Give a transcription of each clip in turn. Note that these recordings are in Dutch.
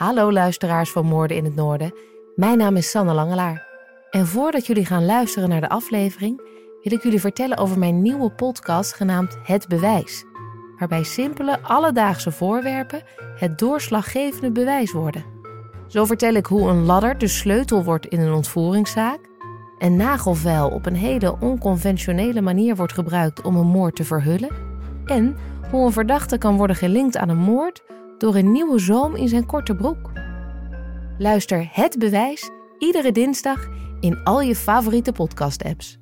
Hallo luisteraars van Moorden in het Noorden. Mijn naam is Sanne Langelaar. En voordat jullie gaan luisteren naar de aflevering, wil ik jullie vertellen over mijn nieuwe podcast genaamd Het Bewijs. Waarbij simpele, alledaagse voorwerpen het doorslaggevende bewijs worden. Zo vertel ik hoe een ladder de sleutel wordt in een ontvoeringszaak, een nagelvel op een hele onconventionele manier wordt gebruikt om een moord te verhullen en hoe een verdachte kan worden gelinkt aan een moord door een nieuwe zoom in zijn korte broek. Luister Het Bewijs iedere dinsdag in al je favoriete podcast-apps.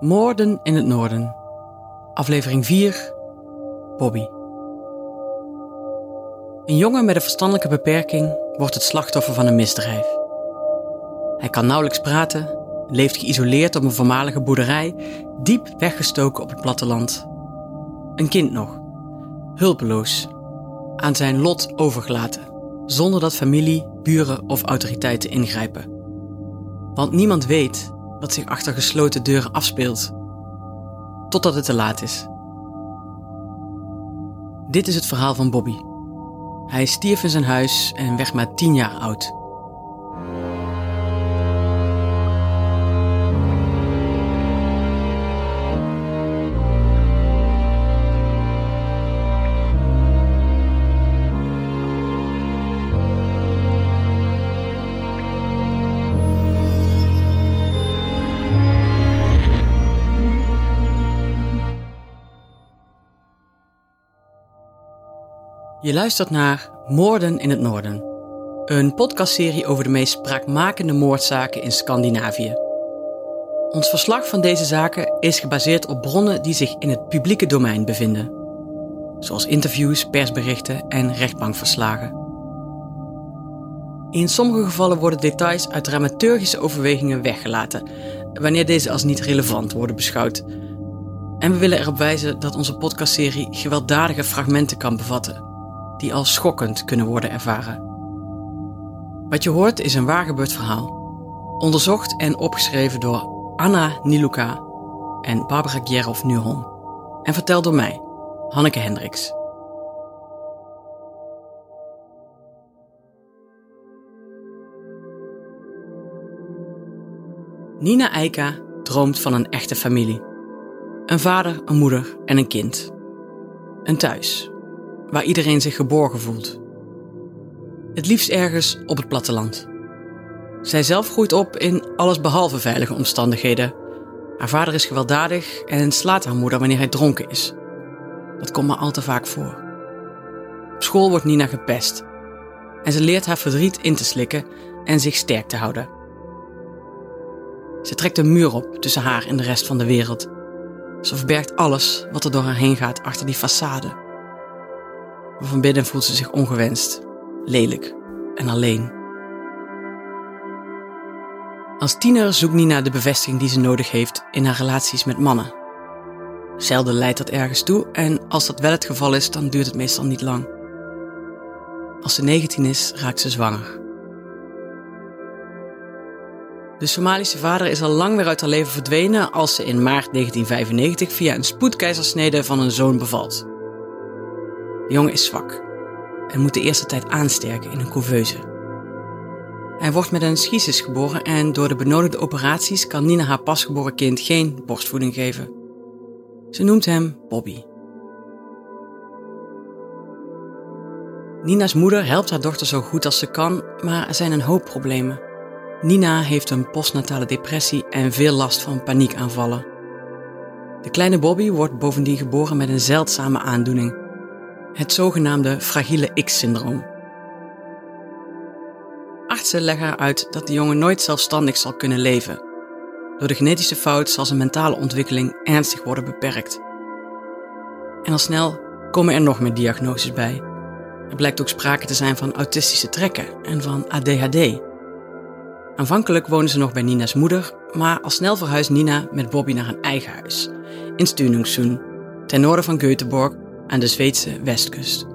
Moorden in het Noorden. Aflevering 4. Bobby. Een jongen met een verstandelijke beperking wordt het slachtoffer van een misdrijf. Hij kan nauwelijks praten, leeft geïsoleerd op een voormalige boerderij, diep weggestoken op het platteland. Een kind nog, hulpeloos, aan zijn lot overgelaten, zonder dat familie, buren of autoriteiten ingrijpen. Want niemand weet wat zich achter gesloten deuren afspeelt, totdat het te laat is. Dit is het verhaal van Bobby. Hij stierf in zijn huis en werd maar tien jaar oud. Je luistert naar Moorden in het Noorden, een podcastserie over de meest spraakmakende moordzaken in Scandinavië. Ons verslag van deze zaken is gebaseerd op bronnen die zich in het publieke domein bevinden, zoals interviews, persberichten en rechtbankverslagen. In sommige gevallen worden details uit dramaturgische overwegingen weggelaten, wanneer deze als niet relevant worden beschouwd. En we willen erop wijzen dat onze podcastserie gewelddadige fragmenten kan bevatten die als schokkend kunnen worden ervaren. Wat je hoort is een waargebeurd verhaal, onderzocht en opgeschreven door Anna Niluka en Barbara Gjerov-Nuhon en verteld door mij, Hanneke Hendricks. Nina Eika droomt van een echte familie. Een vader, een moeder en een kind. Een thuis waar iedereen zich geborgen voelt. Het liefst ergens op het platteland. Zij zelf groeit op in allesbehalve veilige omstandigheden. Haar vader is gewelddadig en slaat haar moeder wanneer hij dronken is. Dat komt maar al te vaak voor. Op school wordt Nina gepest. En ze leert haar verdriet in te slikken en zich sterk te houden. Ze trekt een muur op tussen haar en de rest van de wereld. Ze verbergt alles wat er door haar heen gaat achter die façade. Maar van binnen voelt ze zich ongewenst, lelijk en alleen. Als tiener zoekt Nina de bevestiging die ze nodig heeft in haar relaties met mannen. Zelden leidt dat ergens toe en als dat wel het geval is, dan duurt het meestal niet lang. Als ze 19 is, raakt ze zwanger. De Somalische vader is al lang weer uit haar leven verdwenen als ze in maart 1995 via een spoedkeizersnede van een zoon bevalt. De jongen is zwak en moet de eerste tijd aansterken in een couveuse. Hij wordt met een schisis geboren en door de benodigde operaties kan Nina haar pasgeboren kind geen borstvoeding geven. Ze noemt hem Bobby. Nina's moeder helpt haar dochter zo goed als ze kan, maar er zijn een hoop problemen. Nina heeft een postnatale depressie en veel last van paniekaanvallen. De kleine Bobby wordt bovendien geboren met een zeldzame aandoening, het zogenaamde fragiele X-syndroom. Artsen leggen uit dat de jongen nooit zelfstandig zal kunnen leven. Door de genetische fout zal zijn mentale ontwikkeling ernstig worden beperkt. En al snel komen er nog meer diagnoses bij. Er blijkt ook sprake te zijn van autistische trekken en van ADHD. Aanvankelijk wonen ze nog bij Nina's moeder, maar al snel verhuist Nina met Bobby naar een eigen huis in Stenungsund, ten noorden van Göteborg aan de Zweedse westkust.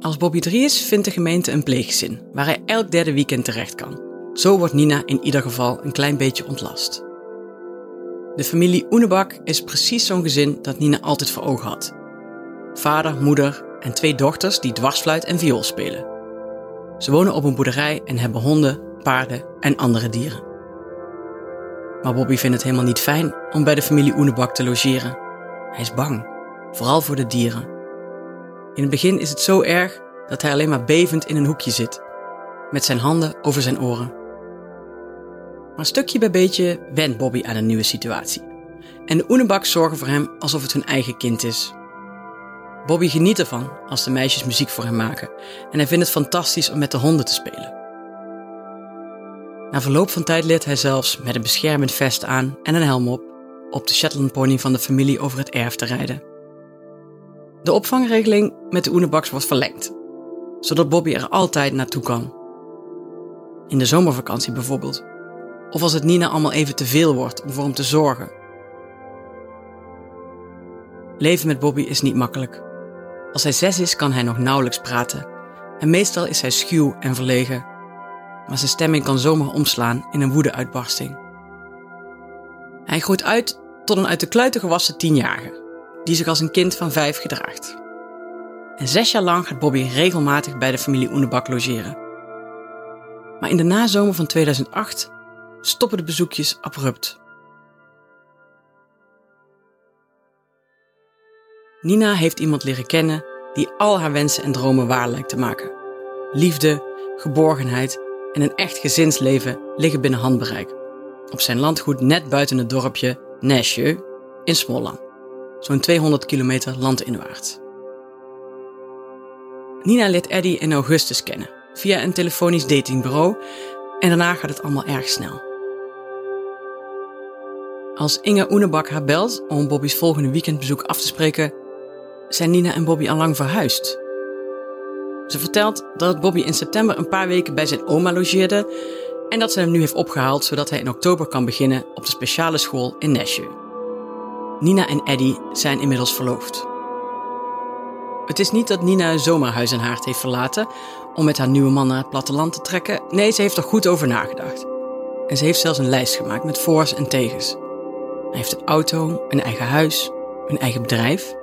Als Bobby 3 is, vindt de gemeente een pleeggezin waar hij elk derde weekend terecht kan. Zo wordt Nina in ieder geval een klein beetje ontlast. De familie Oenebak is precies zo'n gezin dat Nina altijd voor ogen had. Vader, moeder en twee dochters die dwarsfluit en viool spelen. Ze wonen op een boerderij en hebben honden, paarden en andere dieren. Maar Bobby vindt het helemaal niet fijn om bij de familie Oenebak te logeren. Hij is bang, vooral voor de dieren. In het begin is het zo erg dat hij alleen maar bevend in een hoekje zit, met zijn handen over zijn oren. Maar stukje bij beetje went Bobby aan een nieuwe situatie. En de Oenebaks zorgen voor hem alsof het hun eigen kind is. Bobby geniet ervan als de meisjes muziek voor hem maken en hij vindt het fantastisch om met de honden te spelen. Na verloop van tijd leert hij zelfs met een beschermend vest aan en een helm op op de Shetland pony van de familie over het erf te rijden. De opvangregeling met de Oenebaks wordt verlengd, zodat Bobby er altijd naartoe kan. In de zomervakantie bijvoorbeeld. Of als het Nina allemaal even te veel wordt om voor hem te zorgen. Leven met Bobby is niet makkelijk. Als hij zes is, kan hij nog nauwelijks praten. En meestal is hij schuw en verlegen. Maar zijn stemming kan zomaar omslaan in een woedeuitbarsting. Hij groeit uit tot een uit de kluiten gewassen tienjarige, die zich als een kind van vijf gedraagt. En zes jaar lang gaat Bobby regelmatig bij de familie Oenebak logeren. Maar in de nazomer van 2008 stoppen de bezoekjes abrupt. Nina heeft iemand leren kennen die al haar wensen en dromen waar lijkt te maken. Liefde, geborgenheid en een echt gezinsleven liggen binnen handbereik. Op zijn landgoed net buiten het dorpje Nashje in Småland, zo'n 200 kilometer landinwaarts. Nina leert Eddie in augustus kennen, via een telefonisch datingbureau en daarna gaat het allemaal erg snel. Als Inge Oenebak haar belt om Bobby's volgende weekendbezoek af te spreken, zijn Nina en Bobby al lang verhuisd. Ze vertelt dat Bobby in september een paar weken bij zijn oma logeerde en dat ze hem nu heeft opgehaald zodat hij in oktober kan beginnen op de speciale school in Nashville. Nina en Eddie zijn inmiddels verloofd. Het is niet dat Nina zomaar huis en haard heeft verlaten om met haar nieuwe man naar het platteland te trekken. Nee, ze heeft er goed over nagedacht. En ze heeft zelfs een lijst gemaakt met voor's en tegens. Hij heeft een auto, een eigen huis, een eigen bedrijf.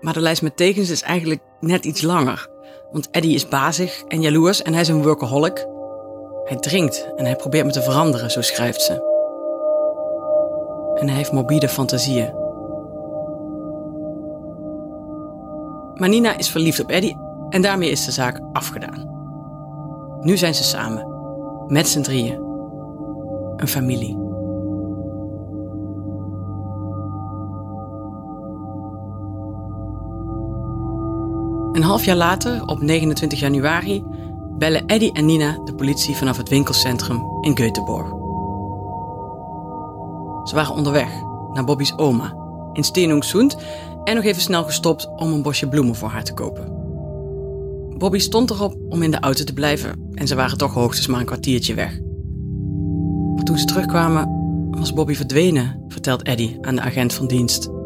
Maar de lijst met tegens is eigenlijk net iets langer. Want Eddie is bazig en jaloers en hij is een workaholic. Hij drinkt en hij probeert me te veranderen, zo schrijft ze. En hij heeft morbide fantasieën. Maar Nina is verliefd op Eddie en daarmee is de zaak afgedaan. Nu zijn ze samen, met z'n drieën. Een familie. Een half jaar later, op 29 januari, bellen Eddie en Nina de politie vanaf het winkelcentrum in Göteborg. Ze waren onderweg naar Bobby's oma in Stenungsund en nog even snel gestopt om een bosje bloemen voor haar te kopen. Bobby stond erop om in de auto te blijven en ze waren toch hoogstens maar een kwartiertje weg. Maar toen ze terugkwamen was Bobby verdwenen, vertelt Eddie aan de agent van dienst.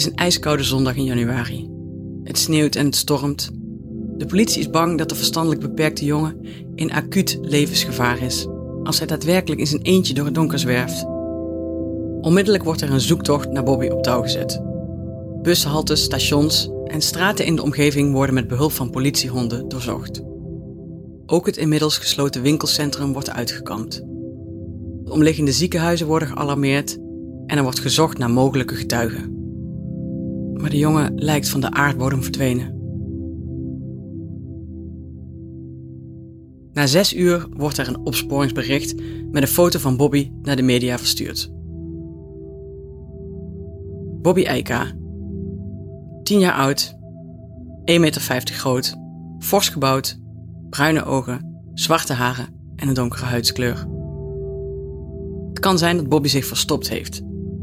Is een ijskoude zondag in januari. Het sneeuwt en het stormt. De politie is bang dat de verstandelijk beperkte jongen in acuut levensgevaar is als hij daadwerkelijk in zijn eentje door het donker zwerft. Onmiddellijk wordt er een zoektocht naar Bobby op touw gezet. Bushaltes, stations en straten in de omgeving worden met behulp van politiehonden doorzocht. Ook het inmiddels gesloten winkelcentrum wordt uitgekampt. De omliggende ziekenhuizen worden gealarmeerd en er wordt gezocht naar mogelijke getuigen. Maar de jongen lijkt van de aardbodem verdwenen. Na zes uur wordt er een opsporingsbericht met een foto van Bobby naar de media verstuurd. Bobby Eika, 10 jaar oud, 1,50 meter groot, fors gebouwd, bruine ogen, zwarte haren en een donkere huidskleur. Het kan zijn dat Bobby zich verstopt heeft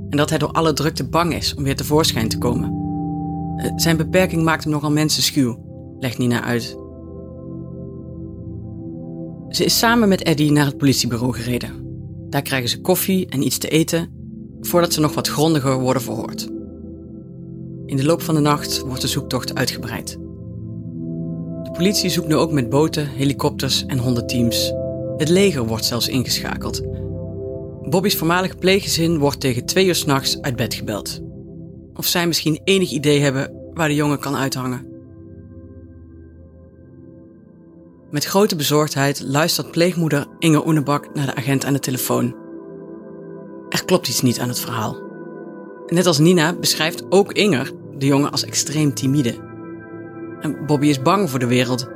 en dat hij door alle drukte bang is om weer tevoorschijn te komen. Zijn beperking maakt hem nogal mensenschuw, legt Nina uit. Ze is samen met Eddie naar het politiebureau gereden. Daar krijgen ze koffie en iets te eten voordat ze nog wat grondiger worden verhoord. In de loop van de nacht wordt de zoektocht uitgebreid. De politie zoekt nu ook met boten, helikopters en hondenteams. Het leger wordt zelfs ingeschakeld. Bobby's voormalige pleeggezin wordt tegen twee uur s'nachts uit bed gebeld. Of zij misschien enig idee hebben waar de jongen kan uithangen. Met grote bezorgdheid luistert pleegmoeder Inge Oenebak naar de agent aan de telefoon. Er klopt iets niet aan het verhaal. Net als Nina beschrijft ook Inger de jongen als extreem timide. En Bobby is bang voor de wereld.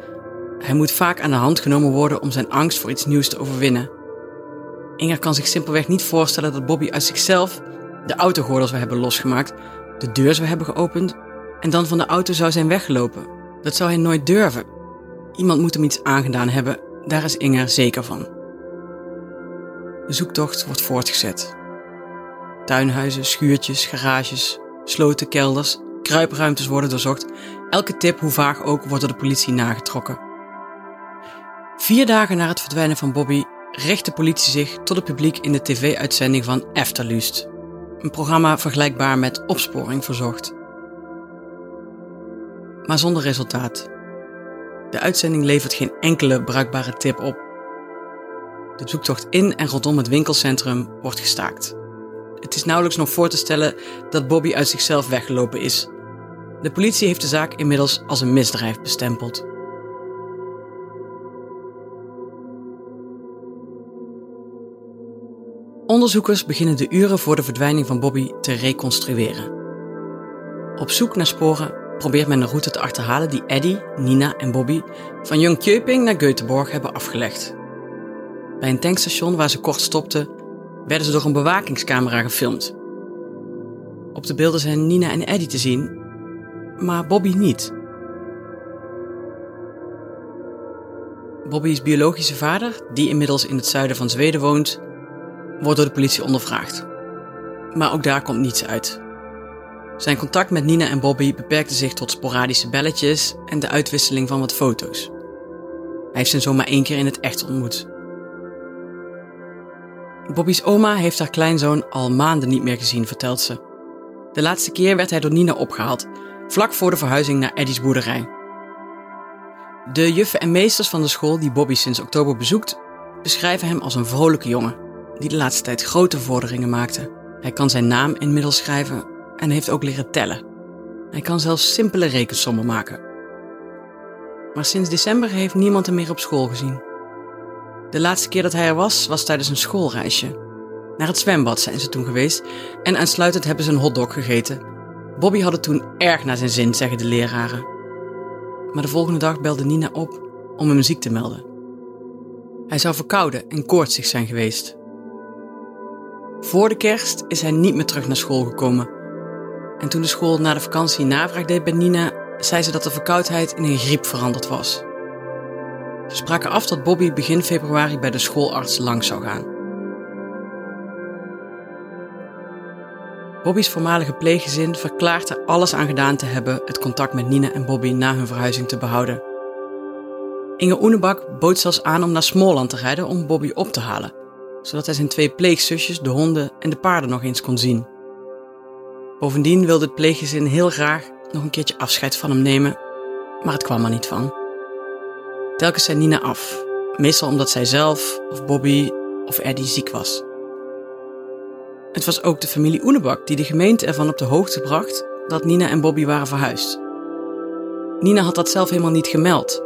Hij moet vaak aan de hand genomen worden om zijn angst voor iets nieuws te overwinnen. Inger kan zich simpelweg niet voorstellen dat Bobby uit zichzelf de autogordel zou hebben losgemaakt, de deur zou hebben geopend en dan van de auto zou zijn weggelopen. Dat zou hij nooit durven. Iemand moet hem iets aangedaan hebben, daar is Inger zeker van. De zoektocht wordt voortgezet. Tuinhuizen, schuurtjes, garages, sloten, kelders, kruipruimtes worden doorzocht. Elke tip, hoe vaag ook, wordt door de politie nagetrokken. Vier dagen na het verdwijnen van Bobby richt de politie zich tot het publiek in de tv-uitzending van Efterlust. Een programma vergelijkbaar met Opsporing Verzocht. Maar zonder resultaat. De uitzending levert geen enkele bruikbare tip op. De zoektocht in en rondom het winkelcentrum wordt gestaakt. Het is nauwelijks nog voor te stellen dat Bobby uit zichzelf weggelopen is. De politie heeft de zaak inmiddels als een misdrijf bestempeld. Onderzoekers beginnen de uren voor de verdwijning van Bobby te reconstrueren. Op zoek naar sporen probeert men de route te achterhalen die Eddie, Nina en Bobby van Jongkjöping naar Göteborg hebben afgelegd. Bij een tankstation waar ze kort stopten, werden ze door een bewakingscamera gefilmd. Op de beelden zijn Nina en Eddie te zien, maar Bobby niet. Bobby's biologische vader, die inmiddels in het zuiden van Zweden woont, wordt door de politie ondervraagd. Maar ook daar komt niets uit. Zijn contact met Nina en Bobby beperkte zich tot sporadische belletjes en de uitwisseling van wat foto's. Hij heeft zijn zoon maar één keer in het echt ontmoet. Bobby's oma heeft haar kleinzoon al maanden niet meer gezien, vertelt ze. De laatste keer werd hij door Nina opgehaald, vlak voor de verhuizing naar Eddie's boerderij. De juffen en meesters van de school die Bobby sinds oktober bezoekt, beschrijven hem als een vrolijke jongen, die de laatste tijd grote vorderingen maakte. Hij kan zijn naam inmiddels schrijven en heeft ook leren tellen. Hij kan zelfs simpele rekensommen maken. Maar sinds december heeft niemand hem meer op school gezien. De laatste keer dat hij er was, was tijdens een schoolreisje. Naar het zwembad zijn ze toen geweest en aansluitend hebben ze een hotdog gegeten. Bobby had het toen erg naar zijn zin, zeggen de leraren. Maar de volgende dag belde Nina op om hem ziek te melden. Hij zou verkouden en koortsig zijn geweest. Voor de kerst is hij niet meer terug naar school gekomen. En toen de school na de vakantie navraag deed bij Nina, zei ze dat de verkoudheid in een griep veranderd was. Ze spraken af dat Bobby begin februari bij de schoolarts langs zou gaan. Bobby's voormalige pleeggezin verklaart er alles aan gedaan te hebben het contact met Nina en Bobby na hun verhuizing te behouden. Inge Oenebak bood zelfs aan om naar Smoorland te rijden om Bobby op te halen, zodat hij zijn twee pleegzusjes, de honden en de paarden nog eens kon zien. Bovendien wilde het pleeggezin heel graag nog een keertje afscheid van hem nemen, maar het kwam er niet van. Telkens zei Nina af, meestal omdat zij zelf, of Bobby of Eddie ziek was. Het was ook de familie Oenebak die de gemeente ervan op de hoogte bracht dat Nina en Bobby waren verhuisd. Nina had dat zelf helemaal niet gemeld.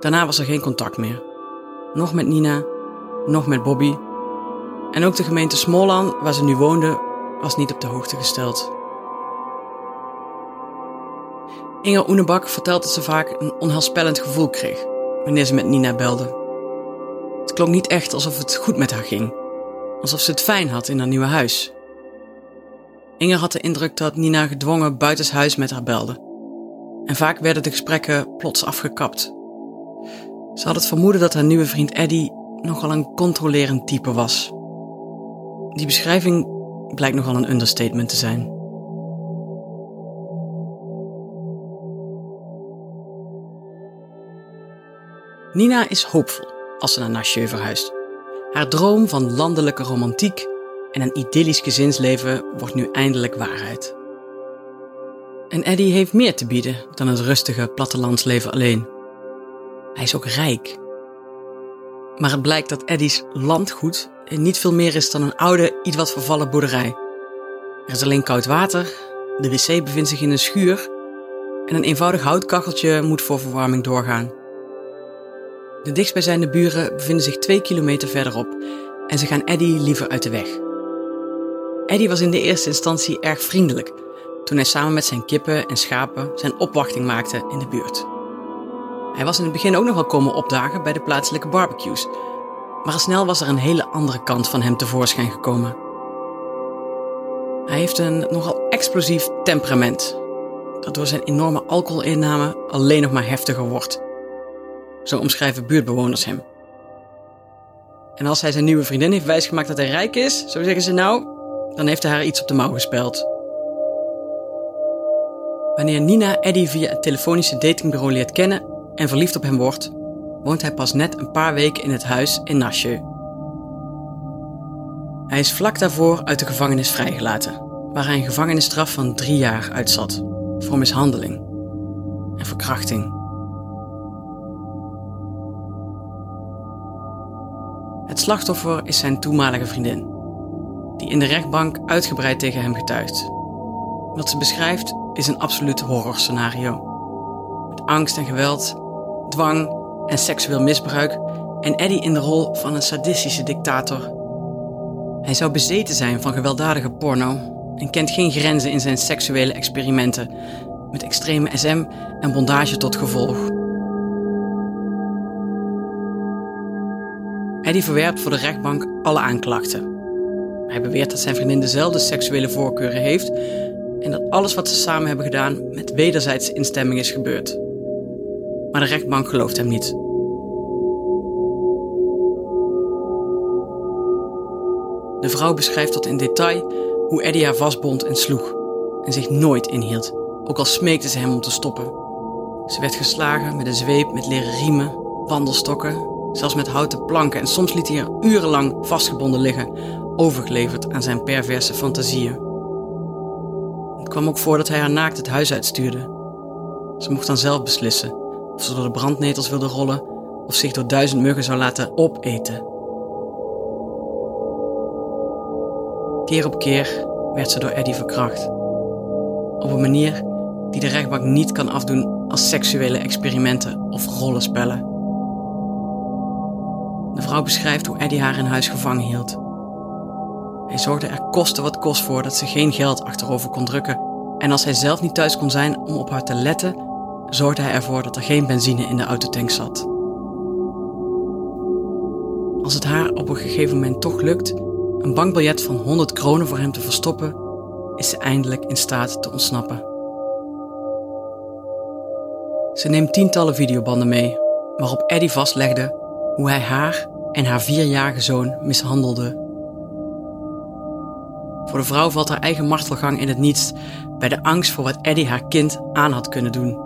Daarna was er geen contact meer. Nog met Nina, nog met Bobby. En ook de gemeente Smolland, waar ze nu woonde, was niet op de hoogte gesteld. Inge Oenebak vertelt dat ze vaak een onheilspellend gevoel kreeg wanneer ze met Nina belde. Het klonk niet echt alsof het goed met haar ging, alsof ze het fijn had in haar nieuwe huis. Inge had de indruk dat Nina gedwongen buitenshuis met haar belde. En vaak werden de gesprekken plots afgekapt. Ze had het vermoeden dat haar nieuwe vriend Eddie nogal een controlerend type was. Die beschrijving blijkt nogal een understatement te zijn. Nina is hoopvol als ze naar Nashje verhuist. Haar droom van landelijke romantiek en een idyllisch gezinsleven wordt nu eindelijk waarheid. En Eddie heeft meer te bieden dan het rustige plattelandsleven alleen. Hij is ook rijk. Maar het blijkt dat Eddie's landgoed niet veel meer is dan een oude, iets wat vervallen boerderij. Er is alleen koud water, de wc bevindt zich in een schuur en een eenvoudig houtkacheltje moet voor verwarming doorgaan. De dichtstbijzijnde buren bevinden zich twee kilometer verderop en ze gaan Eddie liever uit de weg. Eddie was in de eerste instantie erg vriendelijk toen hij samen met zijn kippen en schapen zijn opwachting maakte in de buurt. Hij was in het begin ook nog wel komen opdagen bij de plaatselijke barbecues, maar al snel was er een hele andere kant van hem tevoorschijn gekomen. Hij heeft een nogal explosief temperament, dat door zijn enorme alcoholinname alleen nog maar heftiger wordt. Zo omschrijven buurtbewoners hem. En als hij zijn nieuwe vriendin heeft wijsgemaakt dat hij rijk is, zo zeggen ze nou, dan heeft hij haar iets op de mouw gespeld. Wanneer Nina Eddie via het telefonische datingbureau leert kennen en verliefd op hem wordt, woont hij pas net een paar weken in het huis in Nasheu. Hij is vlak daarvoor uit de gevangenis vrijgelaten, waar hij een gevangenisstraf van drie jaar uitzat voor mishandeling en verkrachting. Het slachtoffer is zijn toenmalige vriendin, die in de rechtbank uitgebreid tegen hem getuigt. Wat ze beschrijft is een absoluut horrorscenario. Met angst en geweld, dwang en seksueel misbruik en Eddie in de rol van een sadistische dictator. Hij zou bezeten zijn van gewelddadige porno en kent geen grenzen in zijn seksuele experimenten, met extreme SM en bondage tot gevolg. Eddie verwerpt voor de rechtbank alle aanklachten. Hij beweert dat zijn vriendin dezelfde seksuele voorkeuren heeft en dat alles wat ze samen hebben gedaan met wederzijdse instemming is gebeurd. Maar de rechtbank gelooft hem niet. De vrouw beschrijft tot in detail hoe Eddie haar vastbond en sloeg en zich nooit inhield, ook al smeekte ze hem om te stoppen. Ze werd geslagen met een zweep met leren riemen, wandelstokken, zelfs met houten planken en soms liet hij haar urenlang vastgebonden liggen, overgeleverd aan zijn perverse fantasieën. Het kwam ook voor dat hij haar naakt het huis uitstuurde. Ze mocht dan zelf beslissen of ze door de brandnetels wilde rollen of zich door duizend muggen zou laten opeten. Keer op keer werd ze door Eddie verkracht. Op een manier die de rechtbank niet kan afdoen als seksuele experimenten of rollenspellen. De vrouw beschrijft hoe Eddie haar in huis gevangen hield. Hij zorgde er koste wat kost voor dat ze geen geld achterover kon drukken. En als hij zelf niet thuis kon zijn om op haar te letten, zorgde hij ervoor dat er geen benzine in de autotank zat. Als het haar op een gegeven moment toch lukt een bankbiljet van 100 kronen voor hem te verstoppen, is ze eindelijk in staat te ontsnappen. Ze neemt tientallen videobanden mee, waarop Eddie vastlegde hoe hij haar en haar vierjarige zoon mishandelde voor de vrouw valt haar eigen martelgang in het niets bij de angst voor wat Eddie haar kind aan had kunnen doen.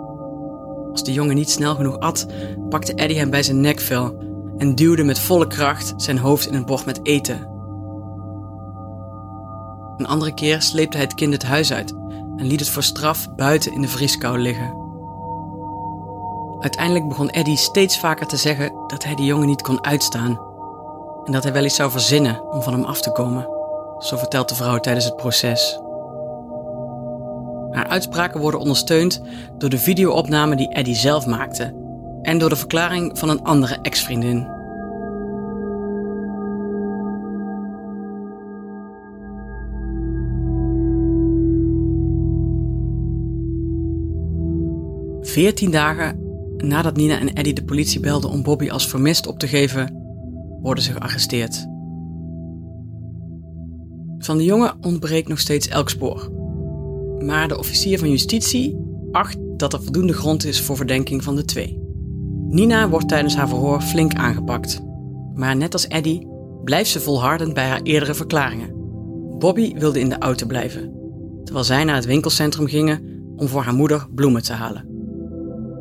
Als de jongen niet snel genoeg at, pakte Eddie hem bij zijn nekvel en duwde met volle kracht zijn hoofd in een bord met eten. Een andere keer sleepte hij het kind het huis uit en liet het voor straf buiten in de vrieskou liggen. Uiteindelijk begon Eddie steeds vaker te zeggen dat hij de jongen niet kon uitstaan en dat hij wel iets zou verzinnen om van hem af te komen. Zo vertelt de vrouw tijdens het proces. Haar uitspraken worden ondersteund door de videoopname die Eddie zelf maakte en door de verklaring van een andere ex-vriendin. Veertien dagen nadat Nina en Eddie de politie belden om Bobby als vermist op te geven, worden ze gearresteerd. Van de jongen ontbreekt nog steeds elk spoor. Maar de officier van justitie acht dat er voldoende grond is voor verdenking van de twee. Nina wordt tijdens haar verhoor flink aangepakt. Maar net als Eddie blijft ze volhardend bij haar eerdere verklaringen. Bobby wilde in de auto blijven, terwijl zij naar het winkelcentrum gingen om voor haar moeder bloemen te halen.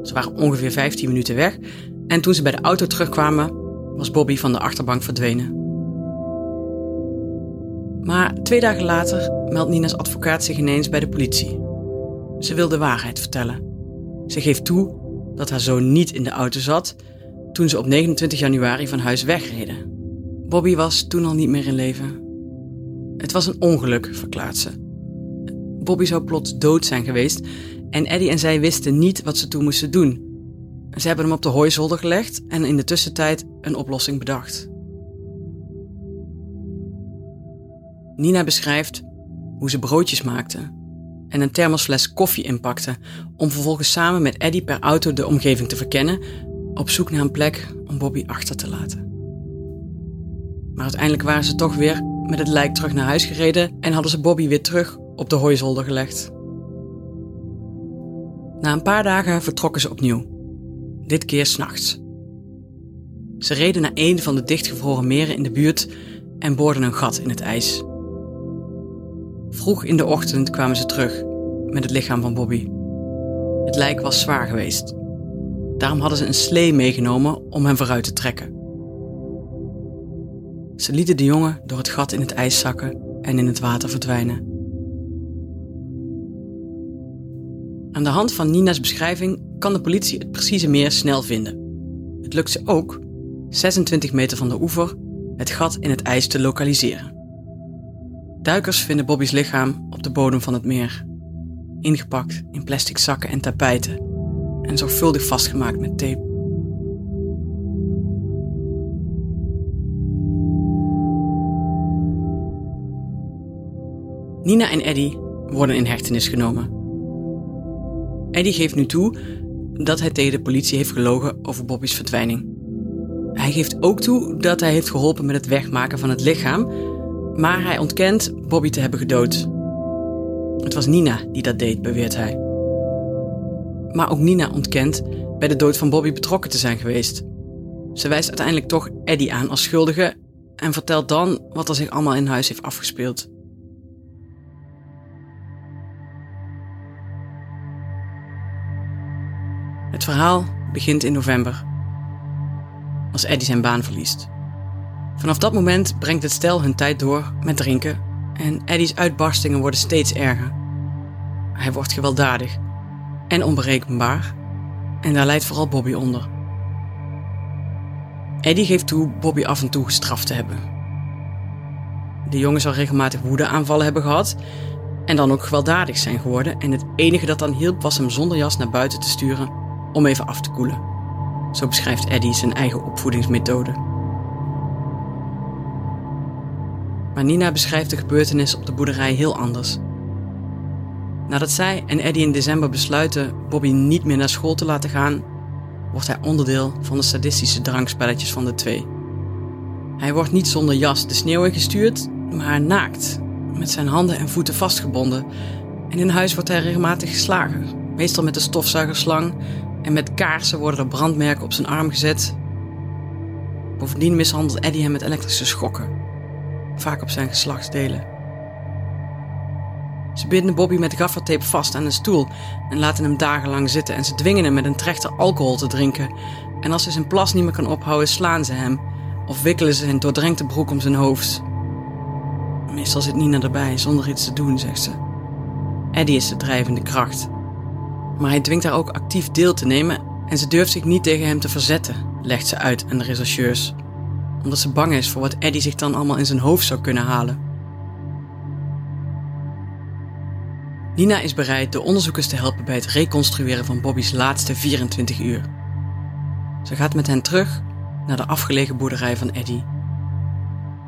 Ze waren ongeveer 15 minuten weg en toen ze bij de auto terugkwamen, was Bobby van de achterbank verdwenen. Maar twee dagen later meldt Nina's advocaat zich ineens bij de politie. Ze wil de waarheid vertellen. Ze geeft toe dat haar zoon niet in de auto zat, toen ze op 29 januari van huis wegreden. Bobby was toen al niet meer in leven. Het was een ongeluk, verklaart ze. Bobby zou plots dood zijn geweest en Eddie en zij wisten niet wat ze toen moesten doen. Ze hebben hem op de hooizolder gelegd en in de tussentijd een oplossing bedacht. Nina beschrijft hoe ze broodjes maakte en een thermosfles koffie inpakte om vervolgens samen met Eddie per auto de omgeving te verkennen op zoek naar een plek om Bobby achter te laten. Maar uiteindelijk waren ze toch weer met het lijk terug naar huis gereden en hadden ze Bobby weer terug op de hooizolder gelegd. Na een paar dagen vertrokken ze opnieuw, dit keer s'nachts. Ze reden naar een van de dichtgevroren meren in de buurt en boorden een gat in het ijs. Vroeg in de ochtend kwamen ze terug met het lichaam van Bobby. Het lijk was zwaar geweest. Daarom hadden ze een slee meegenomen om hem vooruit te trekken. Ze lieten de jongen door het gat in het ijs zakken en in het water verdwijnen. Aan de hand van Nina's beschrijving kan de politie het precieze meer snel vinden. Het lukt ze ook, 26 meter van de oever, het gat in het ijs te lokaliseren. Duikers vinden Bobby's lichaam op de bodem van het meer, ingepakt in plastic zakken en tapijten en zorgvuldig vastgemaakt met tape. Nina en Eddie worden in hechtenis genomen. Eddie geeft nu toe dat hij tegen de politie heeft gelogen over Bobby's verdwijning. Hij geeft ook toe dat hij heeft geholpen met het wegmaken van het lichaam, maar hij ontkent Bobby te hebben gedood. Het was Nina die dat deed, beweert hij. Maar ook Nina ontkent bij de dood van Bobby betrokken te zijn geweest. Ze wijst uiteindelijk toch Eddie aan als schuldige en vertelt dan wat er zich allemaal in huis heeft afgespeeld. Het verhaal begint in november, als Eddie zijn baan verliest. Vanaf dat moment brengt het stel hun tijd door met drinken en Eddie's uitbarstingen worden steeds erger. Hij wordt gewelddadig en onberekenbaar en daar leidt vooral Bobby onder. Eddie geeft toe Bobby af en toe gestraft te hebben. De jongen zal regelmatig woedeaanvallen hebben gehad en dan ook gewelddadig zijn geworden en het enige dat dan hielp was hem zonder jas naar buiten te sturen om even af te koelen. Zo beschrijft Eddie zijn eigen opvoedingsmethode. Maar Nina beschrijft de gebeurtenis op de boerderij heel anders. Nadat zij en Eddie in december besluiten Bobby niet meer naar school te laten gaan, wordt hij onderdeel van de sadistische drankspelletjes van de twee. Hij wordt niet zonder jas de sneeuw ingestuurd, maar naakt, met zijn handen en voeten vastgebonden. En in huis wordt hij regelmatig geslagen, meestal met de stofzuigerslang en met kaarsen worden er brandmerken op zijn arm gezet. Bovendien mishandelt Eddie hem met elektrische schokken, vaak op zijn geslachtsdelen. Ze binden Bobby met gaffertape vast aan een stoel en laten hem dagenlang zitten en ze dwingen hem met een trechter alcohol te drinken. En als hij zijn plas niet meer kan ophouden, slaan ze hem of wikkelen ze een doordrenkte broek om zijn hoofd. Meestal zit Nina erbij zonder iets te doen, zegt ze. Eddie is de drijvende kracht maar hij dwingt haar ook actief deel te nemen en ze durft zich niet tegen hem te verzetten, legt ze uit aan de rechercheurs, omdat ze bang is voor wat Eddie zich dan allemaal in zijn hoofd zou kunnen halen. Nina is bereid de onderzoekers te helpen bij het reconstrueren van Bobby's laatste 24 uur. Ze gaat met hen terug naar de afgelegen boerderij van Eddie.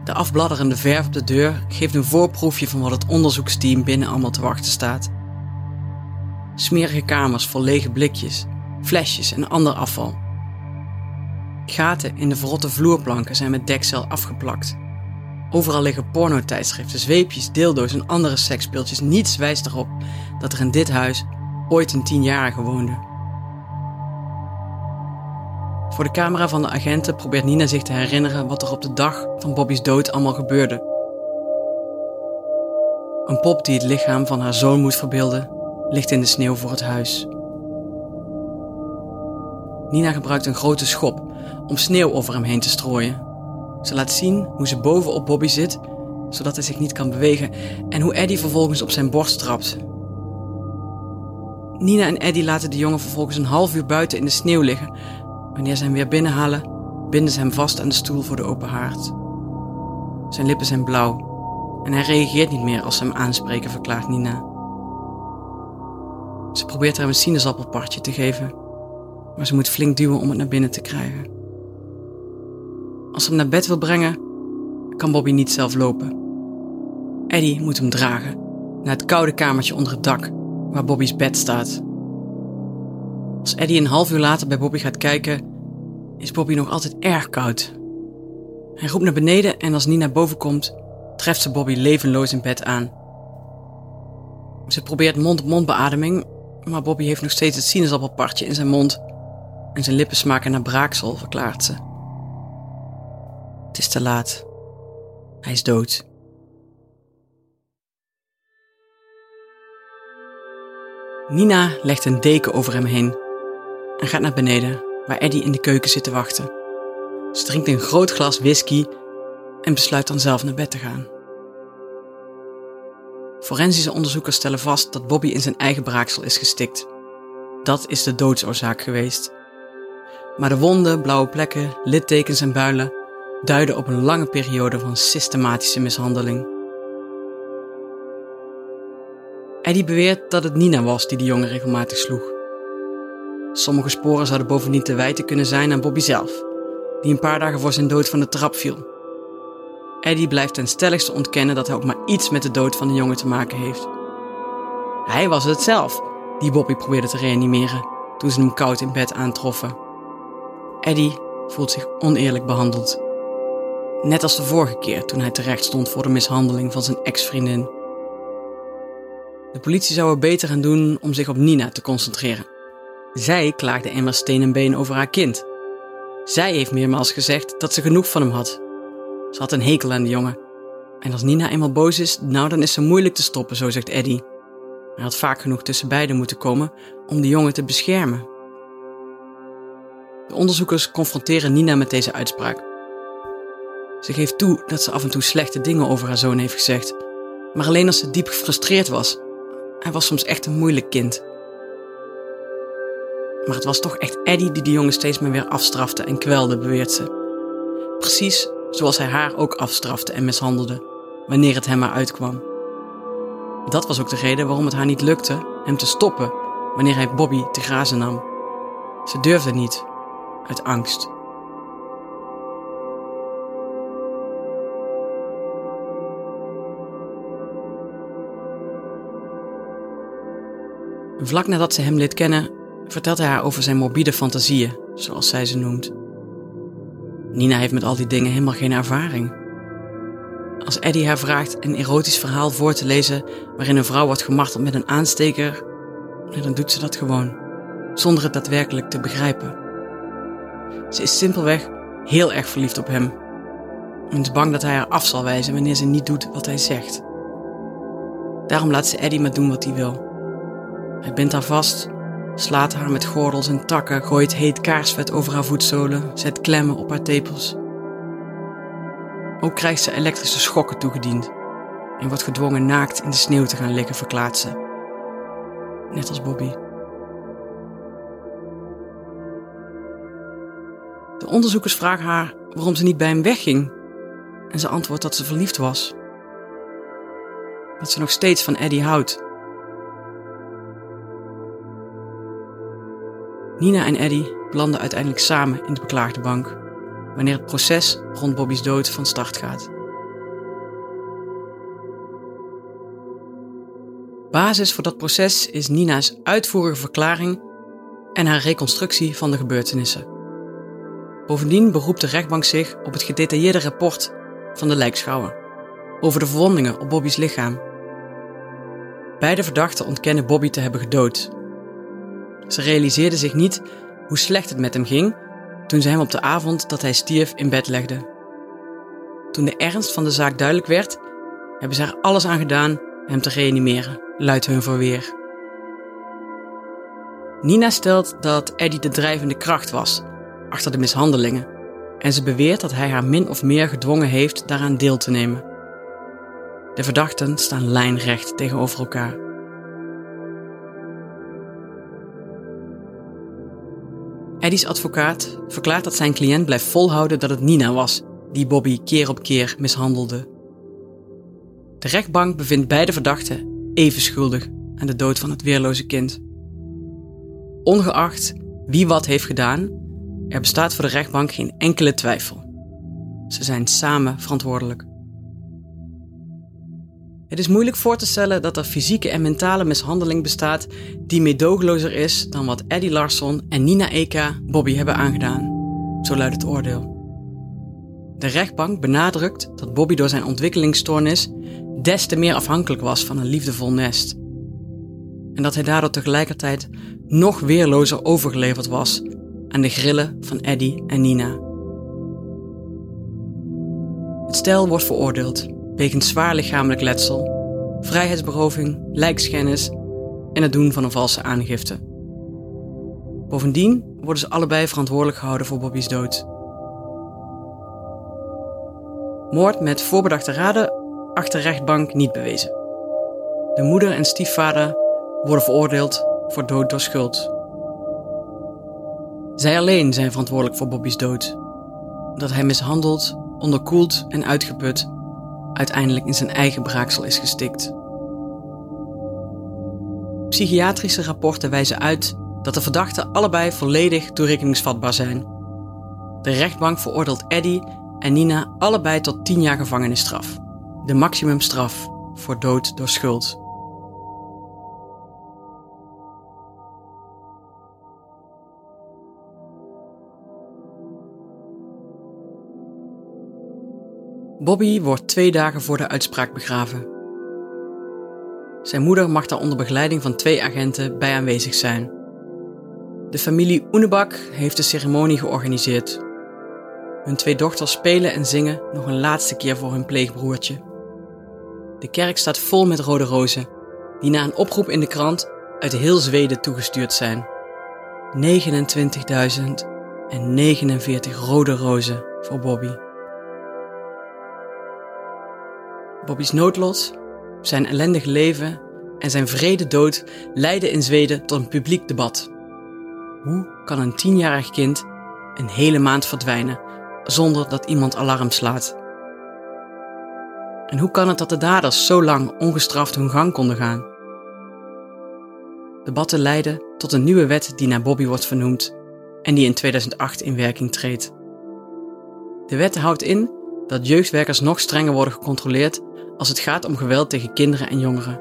De afbladderende verf op de deur geeft een voorproefje van wat het onderzoeksteam binnen allemaal te wachten staat. Smerige kamers vol lege blikjes, flesjes en ander afval. Gaten in de verrotte vloerplanken zijn met deksel afgeplakt. Overal liggen pornotijdschriften, zweepjes, dildo's en andere seksspeeltjes. Niets wijst erop dat er in dit huis ooit een tienjarige woonde. Voor de camera van de agenten probeert Nina zich te herinneren wat er op de dag van Bobby's dood allemaal gebeurde. Een pop die het lichaam van haar zoon moet verbeelden, ligt in de sneeuw voor het huis. Nina gebruikt een grote schop om sneeuw over hem heen te strooien. Ze laat zien hoe ze bovenop Bobby zit, zodat hij zich niet kan bewegen, en hoe Eddie vervolgens op zijn borst trapt. Nina en Eddie laten de jongen vervolgens een half uur buiten in de sneeuw liggen, Wanneer ze hem weer binnenhalen, binden ze hem vast aan de stoel voor de open haard. Zijn lippen zijn blauw en hij reageert niet meer als ze hem aanspreken, verklaart Nina. Ze probeert hem een sinaasappelpartje te geven, maar ze moet flink duwen om het naar binnen te krijgen. Als ze hem naar bed wil brengen, kan Bobby niet zelf lopen. Eddie moet hem dragen naar het koude kamertje onder het dak waar Bobby's bed staat. Als Eddie een half uur later bij Bobby gaat kijken, is Bobby nog altijd erg koud. Hij roept naar beneden en als Nina boven komt, treft ze Bobby levenloos in bed aan. Ze probeert mond-op-mond beademing, maar Bobby heeft nog steeds het sinaasappelpartje in zijn mond en zijn lippen smaken naar braaksel, verklaart ze. Het is te laat. Hij is dood. Nina legt een deken over hem heen en gaat naar beneden, waar Eddie in de keuken zit te wachten. Ze drinkt een groot glas whisky en besluit dan zelf naar bed te gaan. Forensische onderzoekers stellen vast dat Bobby in zijn eigen braaksel is gestikt. Dat is de doodsoorzaak geweest. Maar de wonden, blauwe plekken, littekens en builen duiden op een lange periode van systematische mishandeling. Eddie beweert dat het Nina was die de jongen regelmatig sloeg. Sommige sporen zouden bovendien te wijten kunnen zijn aan Bobby zelf, die een paar dagen voor zijn dood van de trap viel. Eddie blijft ten stelligste ontkennen dat hij ook maar iets met de dood van de jongen te maken heeft. Hij was het zelf die Bobby probeerde te reanimeren toen ze hem koud in bed aantroffen. Eddie voelt zich oneerlijk behandeld. Net als de vorige keer toen hij terecht stond voor de mishandeling van zijn ex-vriendin. De politie zou er beter aan doen om zich op Nina te concentreren. Zij klaagde immers steen en been over haar kind. Zij heeft meermaals gezegd dat ze genoeg van hem had. Ze had een hekel aan de jongen. En als Nina eenmaal boos is, nou dan is ze moeilijk te stoppen, zo zegt Eddie. Hij had vaak genoeg tussen beiden moeten komen om de jongen te beschermen. De onderzoekers confronteren Nina met deze uitspraak. Ze geeft toe dat ze af en toe slechte dingen over haar zoon heeft gezegd, maar alleen als ze diep gefrustreerd was. Hij was soms echt een moeilijk kind. Maar het was toch echt Eddie die de jongen steeds meer weer afstrafte en kwelde, beweert ze. Precies zoals hij haar ook afstrafte en mishandelde, wanneer het hem maar uitkwam. Dat was ook de reden waarom het haar niet lukte hem te stoppen wanneer hij Bobby te grazen nam. Ze durfde niet, uit angst. Vlak nadat ze hem leert kennen, vertelt hij haar over zijn morbide fantasieën, zoals zij ze noemt. Nina heeft met al die dingen helemaal geen ervaring. Als Eddie haar vraagt een erotisch verhaal voor te lezen waarin een vrouw wordt gemarteld met een aansteker, dan doet ze dat gewoon, zonder het daadwerkelijk te begrijpen. Ze is simpelweg heel erg verliefd op hem en is bang dat hij haar af zal wijzen wanneer ze niet doet wat hij zegt. Daarom laat ze Eddie maar doen wat hij wil. Hij bindt haar vast, slaat haar met gordels en takken, gooit heet kaarsvet over haar voetzolen, zet klemmen op haar tepels. Ook krijgt ze elektrische schokken toegediend en wordt gedwongen naakt in de sneeuw te gaan liggen, verklaart ze. Net als Bobby. De onderzoekers vragen haar waarom ze niet bij hem wegging. En ze antwoordt dat ze verliefd was. Dat ze nog steeds van Eddie houdt Nina en Eddie belanden uiteindelijk samen in de beklaagde bank, wanneer het proces rond Bobby's dood van start gaat. Basis voor dat proces is Nina's uitvoerige verklaring en haar reconstructie van de gebeurtenissen. Bovendien beroept de rechtbank zich op het gedetailleerde rapport van de lijkschouwer over de verwondingen op Bobby's lichaam. Beide verdachten ontkennen Bobby te hebben gedood ze realiseerde zich niet hoe slecht het met hem ging toen ze hem op de avond dat hij stierf in bed legde. Toen de ernst van de zaak duidelijk werd, hebben ze er alles aan gedaan hem te reanimeren, luidt hun verweer. Nina stelt dat Eddie de drijvende kracht was achter de mishandelingen en ze beweert dat hij haar min of meer gedwongen heeft daaraan deel te nemen. De verdachten staan lijnrecht tegenover elkaar. Eddie's advocaat verklaart dat zijn cliënt blijft volhouden dat het Nina was die Bobby keer op keer mishandelde. De rechtbank bevindt beide verdachten even schuldig aan de dood van het weerloze kind. Ongeacht wie wat heeft gedaan, er bestaat voor de rechtbank geen enkele twijfel. Ze zijn samen verantwoordelijk. Het is moeilijk voor te stellen dat er fysieke en mentale mishandeling bestaat die meedogenlozer is dan wat Eddie Larsson en Nina Eka Bobby hebben aangedaan. Zo luidt het oordeel. De rechtbank benadrukt dat Bobby door zijn ontwikkelingsstoornis des te meer afhankelijk was van een liefdevol nest. En dat hij daardoor tegelijkertijd nog weerlozer overgeleverd was aan de grillen van Eddie en Nina. Het stel wordt veroordeeld wegens zwaar lichamelijk letsel, vrijheidsberoving, lijkschennis en het doen van een valse aangifte. Bovendien worden ze allebei verantwoordelijk gehouden voor Bobby's dood. Moord met voorbedachte raden achter rechtbank niet bewezen. De moeder en stiefvader worden veroordeeld voor dood door schuld. Zij alleen zijn verantwoordelijk voor Bobby's dood. Dat hij mishandeld, onderkoeld en uitgeput uiteindelijk in zijn eigen braaksel is gestikt. Psychiatrische rapporten wijzen uit dat de verdachten allebei volledig toerekeningsvatbaar zijn. De rechtbank veroordeelt Eddie en Nina allebei tot 10 jaar gevangenisstraf. De maximumstraf voor dood door schuld. Bobby wordt twee dagen voor de uitspraak begraven. Zijn moeder mag daar onder begeleiding van twee agenten bij aanwezig zijn. De familie Oenebak heeft de ceremonie georganiseerd. Hun twee dochters spelen en zingen nog een laatste keer voor hun pleegbroertje. De kerk staat vol met rode rozen, die na een oproep in de krant uit heel Zweden toegestuurd zijn. 29.049 rode rozen voor Bobby. Bobby's noodlot, zijn ellendig leven en zijn vrede dood leidden in Zweden tot een publiek debat. Hoe kan een tienjarig kind een hele maand verdwijnen zonder dat iemand alarm slaat? En hoe kan het dat de daders zo lang ongestraft hun gang konden gaan? Debatten leiden tot een nieuwe wet die naar Bobby wordt vernoemd en die in 2008 in werking treedt. De wet houdt in dat jeugdwerkers nog strenger worden gecontroleerd als het gaat om geweld tegen kinderen en jongeren.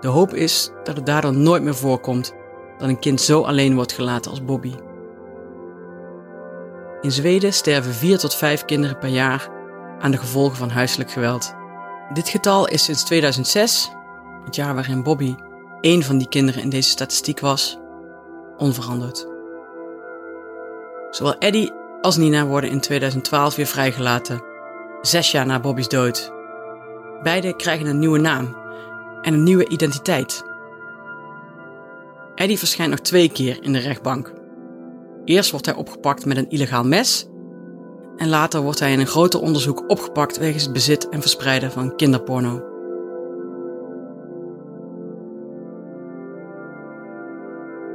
De hoop is dat het daardoor nooit meer voorkomt dat een kind zo alleen wordt gelaten als Bobby. In Zweden sterven 4 tot 5 kinderen per jaar aan de gevolgen van huiselijk geweld. Dit getal is sinds 2006, het jaar waarin Bobby één van die kinderen in deze statistiek was, onveranderd. Zowel Eddie als Nina worden in 2012 weer vrijgelaten, zes jaar na Bobby's dood. Beide krijgen een nieuwe naam en een nieuwe identiteit. Eddie verschijnt nog twee keer in de rechtbank. Eerst wordt hij opgepakt met een illegaal mes en later wordt hij in een groter onderzoek opgepakt wegens het bezit en verspreiden van kinderporno.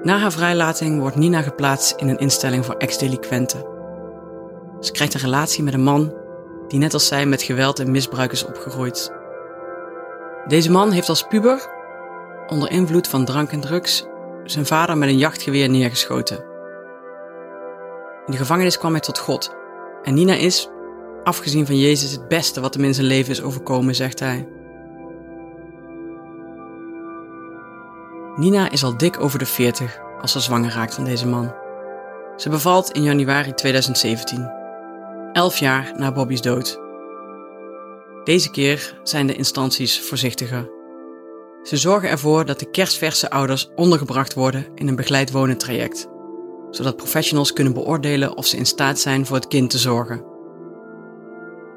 Na haar vrijlating wordt Nina geplaatst in een instelling voor ex-delinquenten. Ze krijgt een relatie met een man die net als zij met geweld en misbruik is opgegroeid. Deze man heeft als puber, onder invloed van drank en drugs, zijn vader met een jachtgeweer neergeschoten. In de gevangenis kwam hij tot God en Nina is, afgezien van Jezus, het beste wat hem in zijn leven is overkomen, zegt hij. Nina is al dik over de 40 als ze zwanger raakt van deze man. Ze bevalt in januari 2017, elf jaar na Bobby's dood. Deze keer zijn de instanties voorzichtiger. Ze zorgen ervoor dat de kerstverse ouders ondergebracht worden in een begeleid wonen traject, zodat professionals kunnen beoordelen of ze in staat zijn voor het kind te zorgen.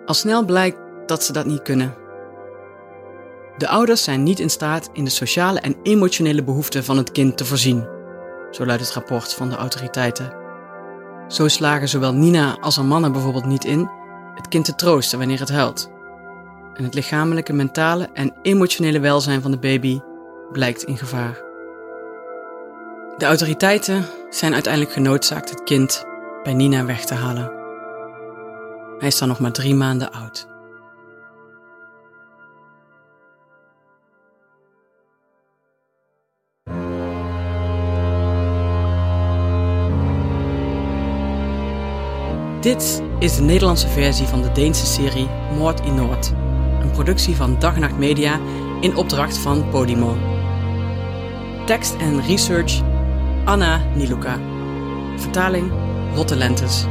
Al snel blijkt dat ze dat niet kunnen. De ouders zijn niet in staat in de sociale en emotionele behoeften van het kind te voorzien, zo luidt het rapport van de autoriteiten. Zo slagen zowel Nina als haar mannen bijvoorbeeld niet in het kind te troosten wanneer het huilt en het lichamelijke, mentale en emotionele welzijn van de baby blijkt in gevaar. De autoriteiten zijn uiteindelijk genoodzaakt het kind bij Nina weg te halen. Hij is dan nog maar drie maanden oud. Dit is de Nederlandse versie van de Deense serie Moord in Noord. Een productie van Dag en Nacht Media in opdracht van Podimo. Tekst en research Anna Niluka. Vertaling Lotte Lentes.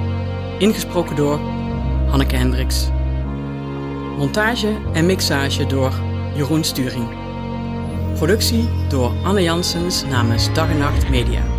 Ingesproken door Hanneke Hendricks. Montage en mixage door Jeroen Sturing. Productie door Anne Janssens namens Dag en Nacht Media.